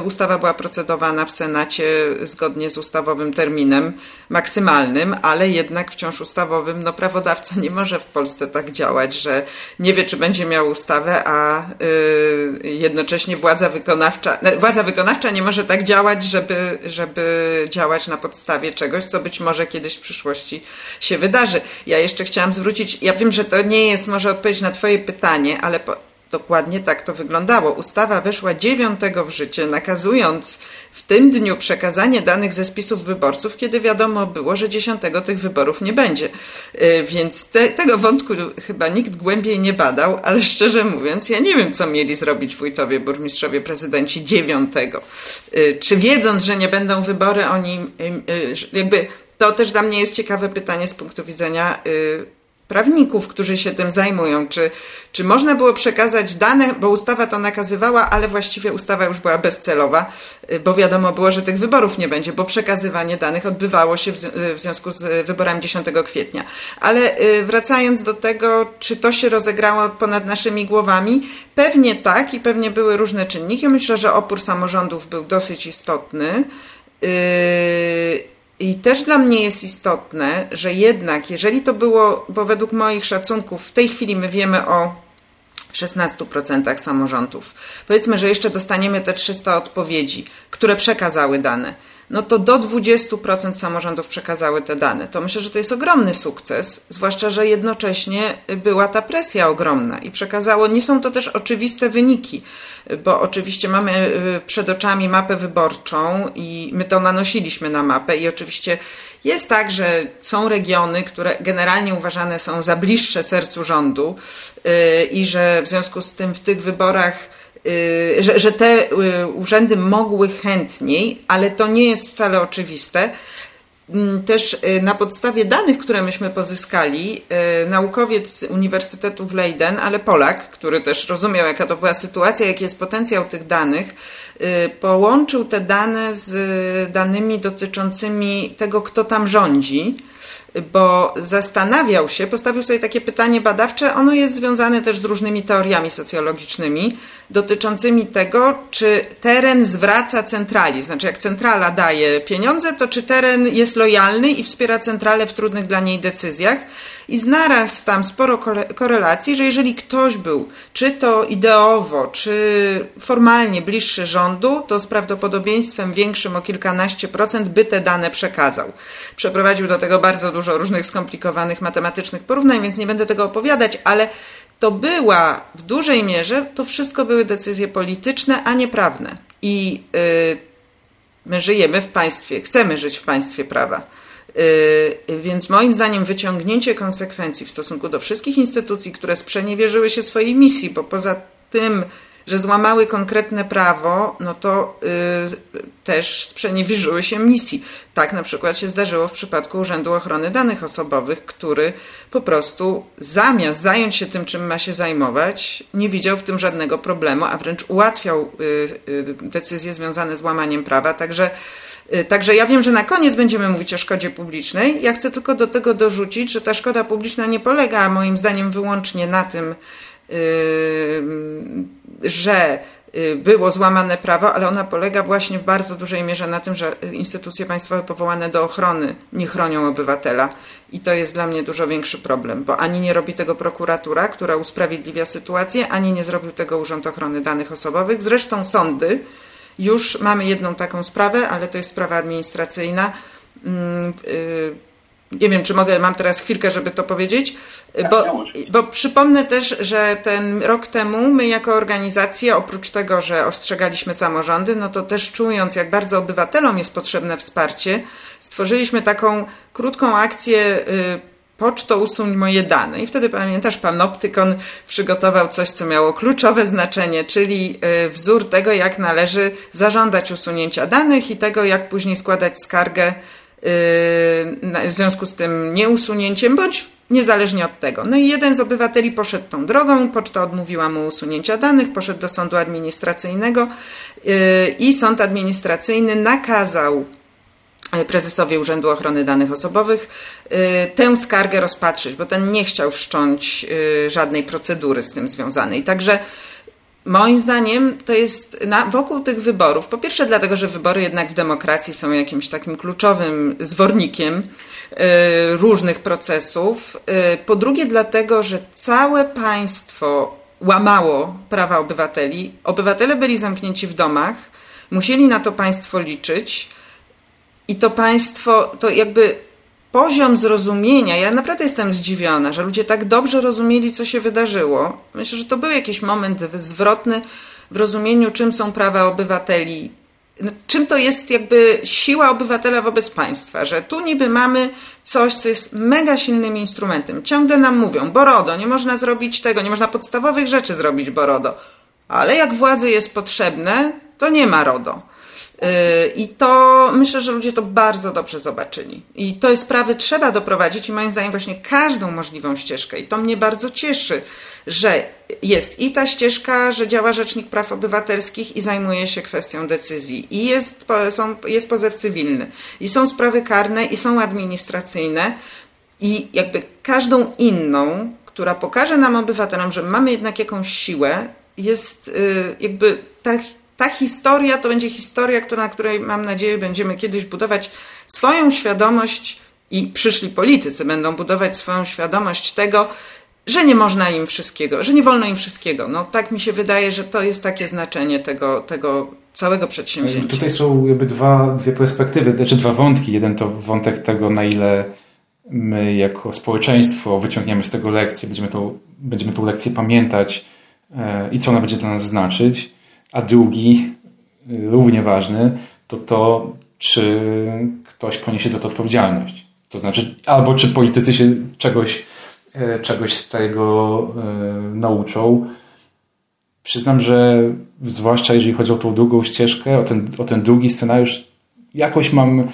ustawa była procedowana w Senacie zgodnie z ustawowym terminem maksymalnym, ale jednak wciąż ustawowym. No prawodawca nie może w Polsce tak działać, że nie wie, czy będzie miał ustawę, a y, jednocześnie władza wykonawcza, no, władza wykonawcza nie może tak działać, żeby, żeby działać na podstawie czegoś, co być może kiedyś w przyszłości się wydarzy. Ja jeszcze chciałam zwrócić, ja wiem, że to nie jest może odpowiedź na Twoje pytanie, ale po, dokładnie tak to wyglądało. Ustawa weszła 9 w życie, nakazując w tym dniu przekazanie danych ze spisów wyborców, kiedy wiadomo było, że 10 tych wyborów nie będzie. Y, więc te, tego wątku chyba nikt głębiej nie badał, ale szczerze mówiąc, ja nie wiem, co mieli zrobić wójtowie, burmistrzowie, prezydenci 9. Y, czy wiedząc, że nie będą wybory, oni y, jakby to też dla mnie jest ciekawe pytanie z punktu widzenia prawników, którzy się tym zajmują. Czy, czy można było przekazać dane, bo ustawa to nakazywała, ale właściwie ustawa już była bezcelowa, y, bo wiadomo było, że tych wyborów nie będzie, bo przekazywanie danych odbywało się w, y, związku z wyborami 10 kwietnia. Ale y, wracając do tego, czy to się rozegrało ponad naszymi głowami, pewnie tak i pewnie były różne czynniki. Myślę, że opór samorządów był dosyć istotny. I też dla mnie jest istotne, że jednak, jeżeli to było, bo według moich szacunków w tej chwili my wiemy o 16% samorządów. Powiedzmy, że jeszcze dostaniemy te 300 odpowiedzi, które przekazały dane no to do 20% samorządów przekazały te dane. To myślę, że to jest ogromny sukces, zwłaszcza, że jednocześnie była ta presja ogromna i przekazało, nie są to też oczywiste wyniki, bo oczywiście mamy y, przed oczami mapę wyborczą i my to nanosiliśmy na mapę i oczywiście jest tak, że są regiony, które generalnie uważane są za bliższe sercu rządu y, i że w związku z tym w tych wyborach że, że te y, urzędy mogły chętniej, ale to nie jest wcale oczywiste. Mm, też y, na podstawie danych, które myśmy pozyskali, naukowiec Uniwersytetu w Leiden, ale Polak, który też rozumiał, jaka to była sytuacja, jaki jest potencjał tych danych, połączył te dane z danymi dotyczącymi tego, kto tam rządzi bo zastanawiał się, postawił sobie takie pytanie badawcze, ono jest związane też z różnymi teoriami socjologicznymi dotyczącymi tego, czy teren zwraca centrali, znaczy jak centrala daje pieniądze, to czy teren jest lojalny i wspiera centralę w trudnych dla niej decyzjach i znalazł tam sporo korelacji, że jeżeli ktoś był, czy to ideowo, czy formalnie bliższy rządu, to z prawdopodobieństwem większym o kilkanaście procent by te dane przekazał. Przeprowadził do tego bardzo dużo różnych skomplikowanych matematycznych porównań, więc nie będę tego opowiadać, ale to była w dużej mierze, to wszystko były decyzje polityczne, a nie prawne. I yy, my żyjemy w państwie, chcemy żyć w państwie prawa. Yy, więc moim zdaniem wyciągnięcie konsekwencji w stosunku do wszystkich instytucji, które sprzeniewierzyły się swojej misji, bo poza tym, że złamały konkretne prawo, no to yy, też sprzeniewierzyły się misji. Tak na przykład się zdarzyło w przypadku Urzędu Ochrony Danych Osobowych, który po prostu zamiast zająć się tym, czym ma się zajmować, nie widział w tym żadnego problemu, a wręcz ułatwiał yy, yy, decyzje związane z łamaniem prawa. Także Y, także ja wiem, że na koniec będziemy mówić o szkodzie publicznej. Ja chcę tylko do tego dorzucić, że ta szkoda publiczna nie polega moim zdaniem wyłącznie na tym, y, że y, było złamane prawo, ale ona polega właśnie w bardzo dużej mierze na tym, że instytucje państwowe powołane do ochrony nie chronią obywatela. I to jest dla mnie dużo większy problem, bo ani nie robi tego prokuratura, która usprawiedliwia sytuację, ani nie zrobił tego Urząd Ochrony Danych Osobowych. Zresztą sądy, już mamy jedną taką sprawę, ale to jest sprawa administracyjna. Nie wiem, czy mogę, mam teraz chwilkę, żeby to powiedzieć, tak, bo, bo przypomnę też, że ten rok temu my jako organizacja, oprócz tego, że ostrzegaliśmy samorządy, no to też czując, jak bardzo obywatelom jest potrzebne wsparcie, stworzyliśmy taką krótką akcję y, poczto usuń moje dane. I wtedy pamiętasz, Panoptykon przygotował coś, co miało kluczowe znaczenie, czyli y, wzór tego, jak należy zażądać usunięcia danych i tego, jak później składać skargę w związku z tym nieusunięciem, bądź niezależnie od tego. No i jeden z obywateli poszedł tą drogą, poczta odmówiła mu usunięcia danych, poszedł do sądu administracyjnego yy, i sąd administracyjny nakazał yy, prezesowi Urzędu Ochrony Danych Osobowych yy, tę skargę rozpatrzyć, bo ten nie chciał wszcząć żadnej procedury z tym związanej. Także Moim zdaniem to jest na, wokół tych wyborów. Po pierwsze, dlatego, że wybory jednak w demokracji są jakimś takim kluczowym zwornikiem y, różnych procesów. Y, po drugie, dlatego, że całe państwo łamało prawa obywateli. Obywatele byli zamknięci w domach, musieli na to państwo liczyć i to państwo, to jakby poziom zrozumienia, ja naprawdę jestem zdziwiona, że ludzie tak dobrze rozumieli, co się wydarzyło. Myślę, że to był jakiś moment zwrotny w rozumieniu, czym są prawa obywateli, czym to jest jakby siła obywatela wobec państwa, że tu niby mamy coś, co jest mega silnym instrumentem. Ciągle nam mówią, Borodo, nie można zrobić tego, nie można podstawowych rzeczy zrobić, Borodo. Ale jak władzy jest potrzebne, to nie ma RODO. Y, I to myślę, że ludzie to bardzo dobrze zobaczyli. I te sprawy trzeba doprowadzić i moim zdaniem właśnie każdą możliwą ścieżkę. I to mnie bardzo cieszy, że jest i ta ścieżka, że działa Rzecznik Praw Obywatelskich i zajmuje się kwestią decyzji. I jest, są, jest pozew cywilny. I są sprawy karne, i są administracyjne. I jakby każdą inną, która pokaże nam obywatelom, że mamy jednak jakąś siłę, jest y, jakby tak ta historia to będzie historia, na której mam nadzieję będziemy kiedyś budować swoją świadomość i przyszli politycy będą budować swoją świadomość tego, że nie można im wszystkiego, że nie wolno im wszystkiego. No tak mi się wydaje, że to jest takie znaczenie tego, tego całego przedsięwzięcia. Tutaj są jakby dwa, dwie perspektywy, znaczy dwa wątki. Jeden to wątek tego, na ile my jako społeczeństwo wyciągniemy z tego lekcję, będziemy tą, będziemy tą lekcję pamiętać e, i co ona będzie dla nas znaczyć. A drugi, równie ważny, to to, czy ktoś poniesie za to odpowiedzialność. To znaczy, albo czy politycy się czegoś, e, czegoś z tego e, nauczą. Przyznam, że zwłaszcza jeżeli chodzi o tą drugą ścieżkę, o ten, o ten drugi scenariusz, jakoś mam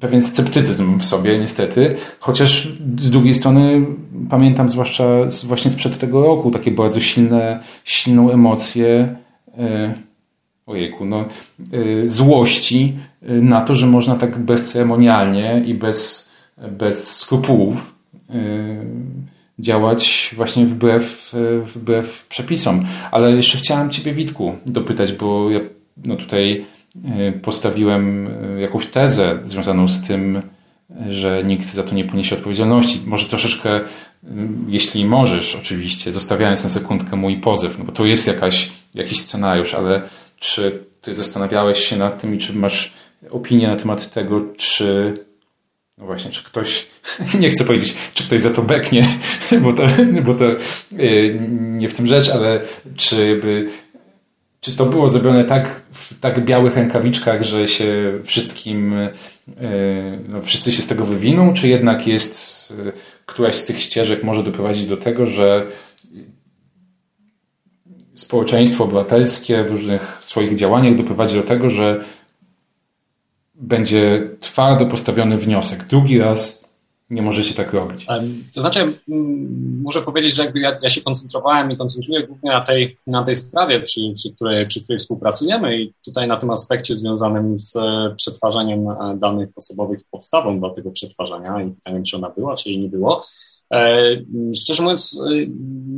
pewien sceptycyzm w sobie, niestety. Chociaż z drugiej strony pamiętam zwłaszcza właśnie sprzed tego roku takie bardzo silne, silną emocję ojejku, no, e, złości e, na to, że można tak bezceremonialnie i bez, bez skrupułów działać właśnie wbrew, wbrew przepisom. Ale jeszcze chciałem Ciebie, Witku, dopytać, bo ja no tutaj postawiłem jakąś tezę związaną z tym, że nikt za to nie poniesie odpowiedzialności. Może troszeczkę, jeśli możesz, oczywiście, zostawiając na sekundkę mój pozew, no bo to jest jakaś jakiś scenariusz, ale czy ty zastanawiałeś się nad tym i czy masz opinię na temat tego, czy no właśnie, czy ktoś, nie chcę powiedzieć, czy ktoś za to beknie, bo to, bo to y, nie w tym rzecz, ale czy by, czy to było zrobione tak w tak białych rękawiczkach, że się wszystkim, y, no, wszyscy się z tego wywiną, czy jednak jest y, któraś z tych ścieżek może doprowadzić do tego, że społeczeństwo obywatelskie w różnych swoich działaniach doprowadzi do tego, że będzie twardo postawiony wniosek. Drugi raz nie możecie tak robić. To znaczy, muszę powiedzieć, że jakby ja, ja, się koncentrowałem i koncentruję głównie na tej, na tej sprawie, przy, przy, której, przy której współpracujemy i tutaj na tym aspekcie związanym z przetwarzaniem danych osobowych i podstawą dla tego przetwarzania i pytaniem, czy ona była, czy jej nie było. Szczerze mówiąc,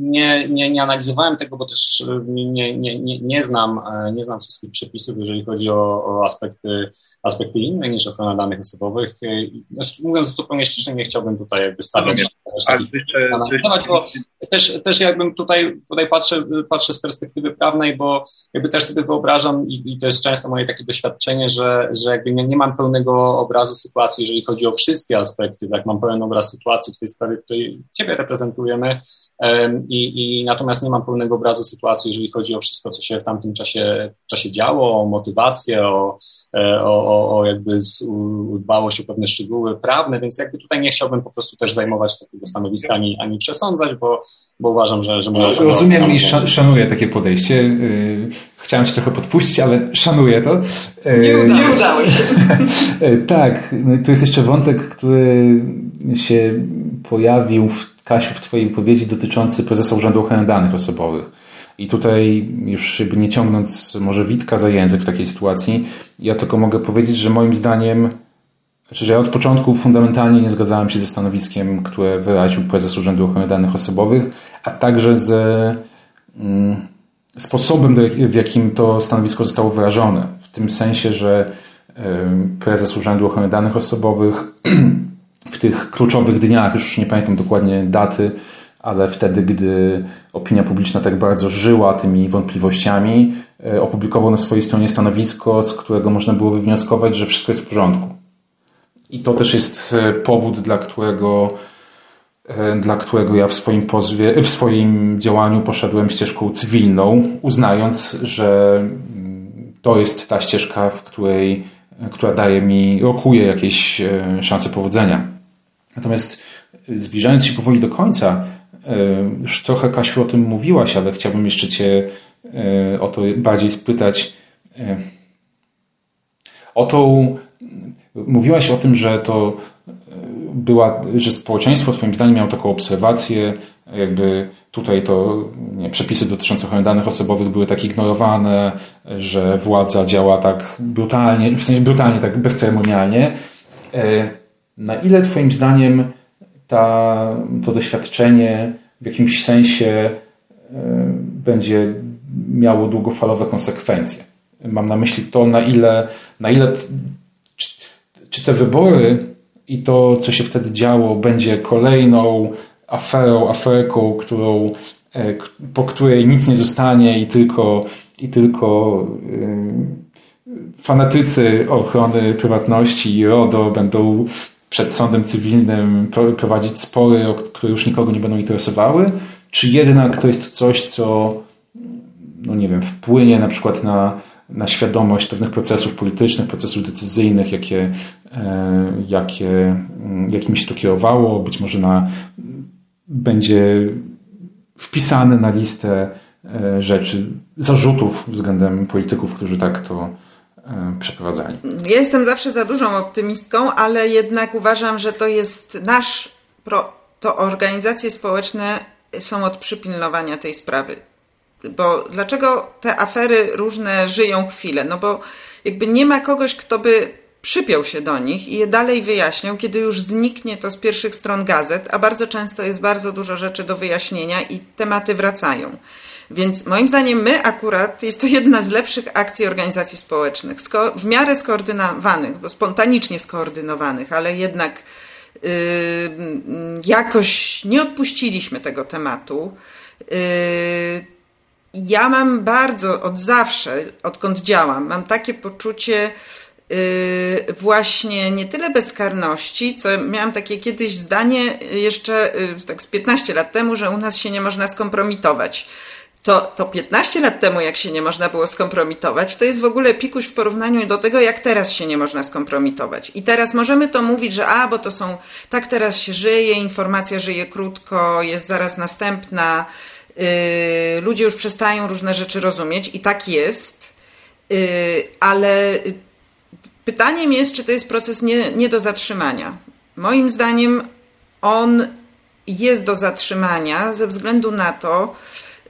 nie, nie, nie analizowałem tego, bo też nie, nie, nie, nie, znam, nie znam wszystkich przepisów, jeżeli chodzi o, o aspekty, aspekty inne niż ochrona danych osobowych. Znaczy, mówiąc zupełnie szczerze, nie chciałbym tutaj jakby stawiać temat, bo też, też jakbym tutaj, tutaj patrzę, patrzę z perspektywy prawnej, bo jakby też sobie wyobrażam i, i to jest często moje takie doświadczenie, że, że jakby nie, nie mam pełnego obrazu sytuacji, jeżeli chodzi o wszystkie aspekty, jak mam pełen obraz sytuacji w tej sprawie, której Ciebie reprezentujemy i, i natomiast nie mam pełnego obrazu sytuacji, jeżeli chodzi o wszystko, co się w tamtym czasie, czasie działo, o motywację, o, e, o, o, o jakby dbałość o pewne szczegóły prawne, więc jakby tutaj nie chciałbym po prostu też zajmować takiego stanowiska ani, ani przesądzać, bo, bo uważam, że... że no, rozumiem i szanuję takie podejście. Y, chciałem się trochę podpuścić, ale szanuję to. Y, nie udało się. tak, no tu jest jeszcze wątek, który się pojawił w Kasiu w Twojej wypowiedzi dotyczący prezesa Urzędu Ochrony Danych Osobowych. I tutaj już nie ciągnąc może Witka za język w takiej sytuacji, ja tylko mogę powiedzieć, że moim zdaniem, znaczy, że ja od początku fundamentalnie nie zgadzałem się ze stanowiskiem, które wyraził prezes Urzędu Ochrony Danych Osobowych, a także ze mm, sposobem, w jakim to stanowisko zostało wyrażone. W tym sensie, że prezes Urzędu Ochrony Danych Osobowych tych kluczowych dniach, już nie pamiętam dokładnie daty, ale wtedy, gdy opinia publiczna tak bardzo żyła tymi wątpliwościami, e, opublikował na swojej stronie stanowisko, z którego można było wywnioskować, że wszystko jest w porządku. I to też jest e, powód, dla którego, e, dla którego ja w swoim, pozwie, w swoim działaniu poszedłem ścieżką cywilną, uznając, że mm, to jest ta ścieżka, w której, która daje mi, rokuje jakieś szanse powodzenia. Natomiast zbliżając się powoli do końca, E, już trochę, Kasiu, o tym mówiłaś, ale chciałbym jeszcze Cię e, o to bardziej spytać. O to, mówiłaś o tym, że to była, że społeczeństwo Twoim zdaniem miało taką obserwację, jakby tutaj to nie, przepisy dotyczące ochrony danych osobowych były tak ignorowane, że władza działa tak brutalnie, w sensie brutalnie, tak bezceremonialnie. Na ile Twoim zdaniem ta, to doświadczenie w jakimś sensie e, będzie miało długofalowe konsekwencje. Mam na myśli to, na ile, na ile czy, czy te wybory i to, co się wtedy działo, będzie kolejną aferą, aferką, którą, e, po której nic nie zostanie i tylko, i tylko e, fanatycy ochrony prywatności i RODO będą przed sądem cywilnym prowadzić spory, które już nikogo nie będą interesowały, czy jednak to jest coś, co no nie wiem, wpłynie na przykład na, na świadomość pewnych procesów politycznych, procesów decyzyjnych, jakie, e, jakie, mm, jakimi się to kierowało, być może na, będzie wpisane na listę e, rzeczy, zarzutów względem polityków, którzy tak to przeprowadzali. Ja jestem zawsze za dużą optymistką, ale jednak uważam, że to jest nasz, pro, to organizacje społeczne są od przypilnowania tej sprawy. Bo dlaczego te afery różne żyją chwilę? No bo jakby nie ma kogoś, kto by przypiął się do nich i je dalej wyjaśniał, kiedy już zniknie to z pierwszych stron gazet, a bardzo często jest bardzo dużo rzeczy do wyjaśnienia i tematy wracają. Więc moim zdaniem my akurat, jest to jedna z lepszych akcji organizacji społecznych, w miarę skoordynowanych, bo spontanicznie skoordynowanych, ale jednak yy, jakoś nie odpuściliśmy tego tematu. Yy, ja mam bardzo od zawsze, odkąd działam, mam takie poczucie yy, właśnie nie tyle bezkarności, co miałam takie kiedyś zdanie jeszcze yy, tak z 15 lat temu, że u nas się nie można skompromitować to, to 15 lat temu, jak się nie można było skompromitować, to jest w ogóle pikuś w porównaniu do tego, jak teraz się nie można skompromitować. I teraz możemy to mówić, że a, bo to są, tak teraz się żyje, informacja żyje krótko, jest zaraz następna, yy, ludzie już przestają różne rzeczy rozumieć i tak jest, yy, ale pytaniem jest, czy to jest proces nie, nie do zatrzymania. Moim zdaniem on jest do zatrzymania ze względu na to,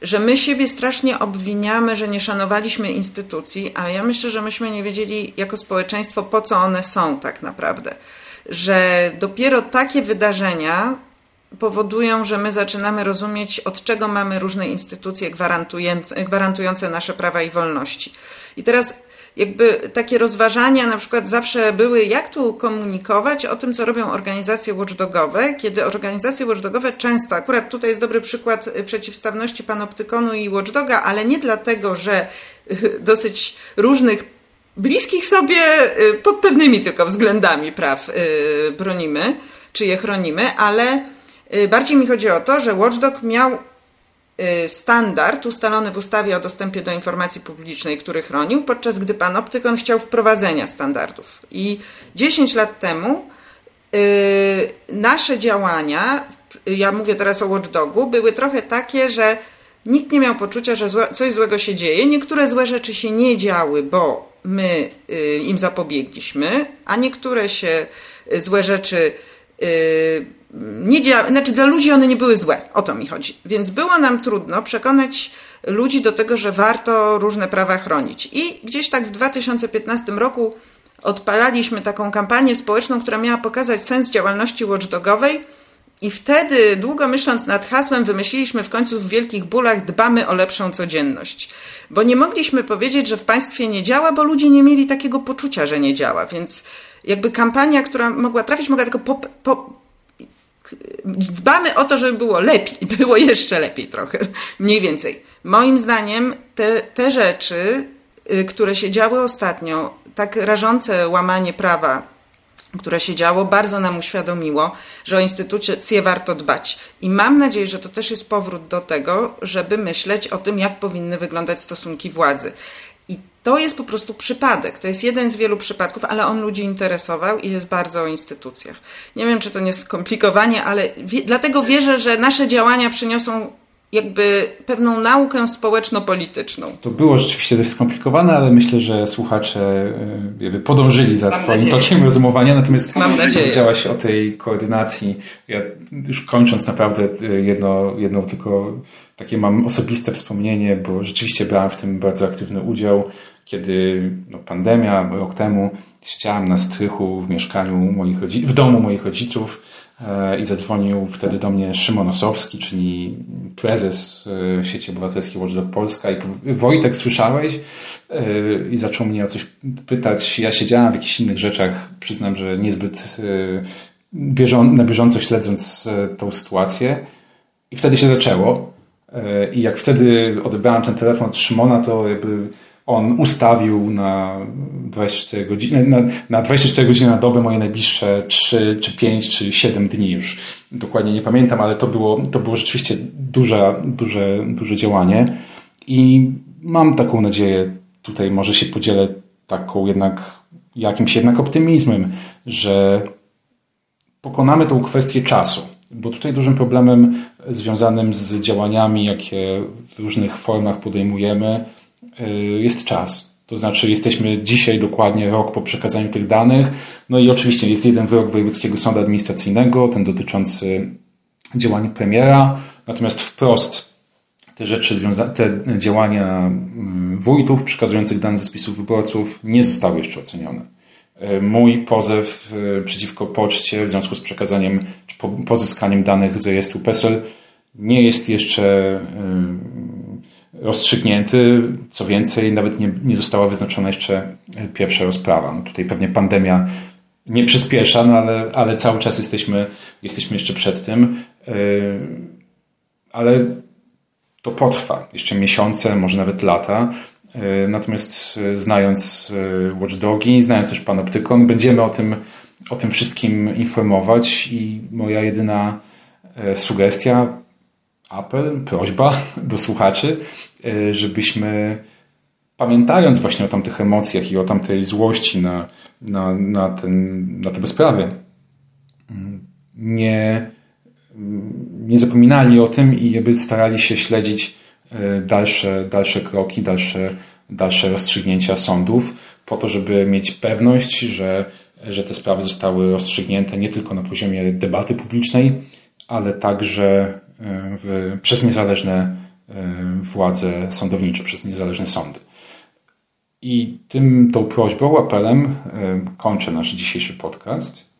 że my siebie strasznie obwiniamy, że nie szanowaliśmy instytucji, a ja myślę, że myśmy nie wiedzieli jako społeczeństwo, po co one są tak naprawdę. Że dopiero takie wydarzenia powodują, że my zaczynamy rozumieć, od czego mamy różne instytucje gwarantujące, nasze prawa i wolności. I teraz jakby takie rozważania na przykład zawsze były, jak tu komunikować o tym, co robią organizacje watchdogowe, kiedy organizacje watchdogowe często, akurat tutaj jest dobry przykład przeciwstawności panoptykonu i watchdoga, ale nie dlatego, że dosyć różnych bliskich sobie pod pewnymi tylko względami praw bronimy, czy je chronimy, ale bardziej mi chodzi o to, że watchdog miał Y, standard ustalony w ustawie o dostępie do informacji publicznej, który chronił, podczas gdy panoptykon chciał wprowadzenia standardów. I 10 lat temu yy, nasze działania, ja mówię teraz o Watchdogu, były trochę takie, że nikt nie miał poczucia, że coś złego się dzieje. Niektóre złe rzeczy się nie działy, bo my im zapobiegliśmy, a niektóre się złe rzeczy nie dzia- znaczy dla ludzi one nie były złe, o to mi chodzi. Więc było nam trudno przekonać ludzi do tego, że warto różne prawa chronić. I gdzieś tak w 2015 roku odpalaliśmy taką kampanię społeczną, która miała pokazać sens działalności watchdogowej. I wtedy, długo myśląc nad hasłem, wymyśliliśmy w końcu w wielkich bólach dbamy o lepszą codzienność. Bo nie mogliśmy powiedzieć, że w państwie nie działa, bo ludzie nie mieli takiego poczucia, że nie działa. Więc jakby kampania, która mogła trafić, mogła tylko po, po, dbamy o to, żeby było lepiej, było jeszcze lepiej trochę, mniej więcej. Moim zdaniem te, te rzeczy, y, które się działy ostatnio, tak rażące łamanie prawa, które się działo, bardzo nam uświadomiło, że o instytucje warto dbać. I mam nadzieję, że to też jest powrót do tego, żeby myśleć o tym, jak powinny wyglądać stosunki władzy. To jest po prostu przypadek. To jest jeden z wielu przypadków, ale on ludzi interesował i jest bardzo o instytucjach. Nie wiem, czy to nie jest skomplikowanie, ale wie, dlatego wierzę, że nasze działania przyniosą jakby pewną naukę społeczno-polityczną. To było rzeczywiście dość skomplikowane, ale myślę, że słuchacze e, jakby podążyli za Mam Twoim nadzieję. tokiem rozumowania. Natomiast Mam powiedziałaś o tej koordynacji. Ja już kończąc naprawdę e, jedno, jedno tylko takie mam osobiste wspomnienie, bo rzeczywiście brałem w tym bardzo aktywny udział kiedy no, pandemia, rok temu, siedziałem na strychu w mieszkaniu moich rodziców, w domu moich rodziców e, i zadzwonił wtedy do mnie Szymon Osowski, czyli prezes e, sieci obywatelskiej Watchdog Polska i Wojtek, słyszałeś? E, I zaczął mnie o coś pytać. Ja siedziałem w jakichś innych rzeczach, przyznam, że niezbyt bieżą na bieżąco śledząc tą sytuację. I wtedy się zaczęło. I jak wtedy odebrałem ten telefon od Szymona, to jakby on ustawił na 24 godziny, na, na 24 godziny na dobę moje najbliższe 3, czy 5, czy 7 dni już. Dokładnie nie pamiętam, ale to było, to było rzeczywiście duże, duże, duże działanie i mam taką nadzieję, tutaj może się podzielę taką jednak, jakimś jednak optymizmem, że pokonamy tą kwestię czasu. Bo tutaj dużym problemem związanym z działaniami, jakie w różnych formach podejmujemy, jest czas. To znaczy, jesteśmy dzisiaj dokładnie rok po przekazaniu tych danych. No i oczywiście jest jeden wyrok Wojewódzkiego Sądu Administracyjnego, ten dotyczący działania premiera. Natomiast wprost te rzeczy te działania mm, wójtów przekazujących dane ze spisów wyborców nie zostały jeszcze ocenione. Y, mój pozew y, przeciwko poczcie w związku z przekazaniem czy pozyskaniem danych z rejestru PESEL nie jest jeszcze rozstrzygnięty. Co więcej, nawet nie, nie została wyznaczona jeszcze pierwsza rozprawa. No tutaj pewnie pandemia nie przyspiesza, no ale, ale cały czas jesteśmy, jesteśmy jeszcze przed tym. Yy, ale to potrwa jeszcze miesiące, może nawet lata. Yy, natomiast znając Watchdogi, znając też Panoptykon, będziemy o tym, o tym wszystkim informować i moja jedyna sugestia, apel, prośba do słuchaczy, e, żebyśmy pamiętając właśnie o tamtych emocjach i o tamtej złości na, na, na, ten, na te bezprawie, mm, nie, mm, nie zapominali o tym i jakby starali się śledzić e, dalsze, dalsze kroki, dalsze, dalsze rozstrzygnięcia sądów, po to, żeby mieć pewność, że, że te sprawy zostały rozstrzygnięte nie tylko na poziomie debaty publicznej, ale także w, przez niezależne e, władze sądownicze, przez niezależne sądy. I tym, tą prośbą, apelem e, kończę nasz dzisiejszy podcast.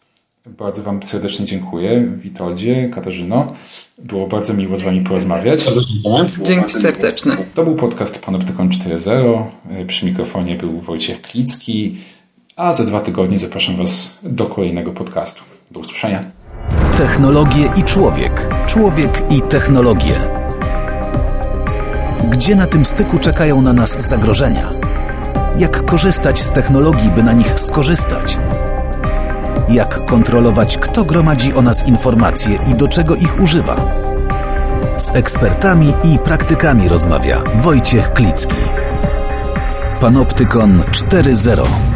Bardzo Wam serdecznie dziękuję, Witoldzie, Katarzyno. Było bardzo miło z Wami porozmawiać. Dzięki serdeczne. To był podcast Panoptykon 4.0. Przy mikrofonie był Wojciech Klicki, a za dwa tygodnie zapraszam Was do kolejnego podcastu. Do usłyszenia. Technologie i człowiek. Człowiek i technologie. Gdzie na tym styku czekają na nas zagrożenia? Jak korzystać z technologii, by na nich skorzystać? Jak kontrolować, kto gromadzi o nas informacje i do czego ich używa? Z ekspertami i praktykami rozmawia Wojciech Klicki. Panoptykon 4.0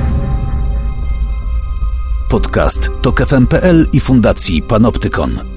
Podcast to KFM.pl i Fundacji Panoptykon.